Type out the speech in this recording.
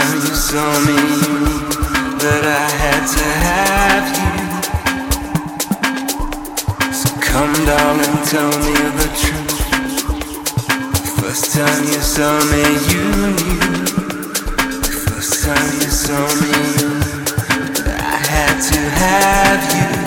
time you saw me, that I had to have you. So come down and tell me the truth. First time you saw me, you knew. First time you saw me, that I had to have you.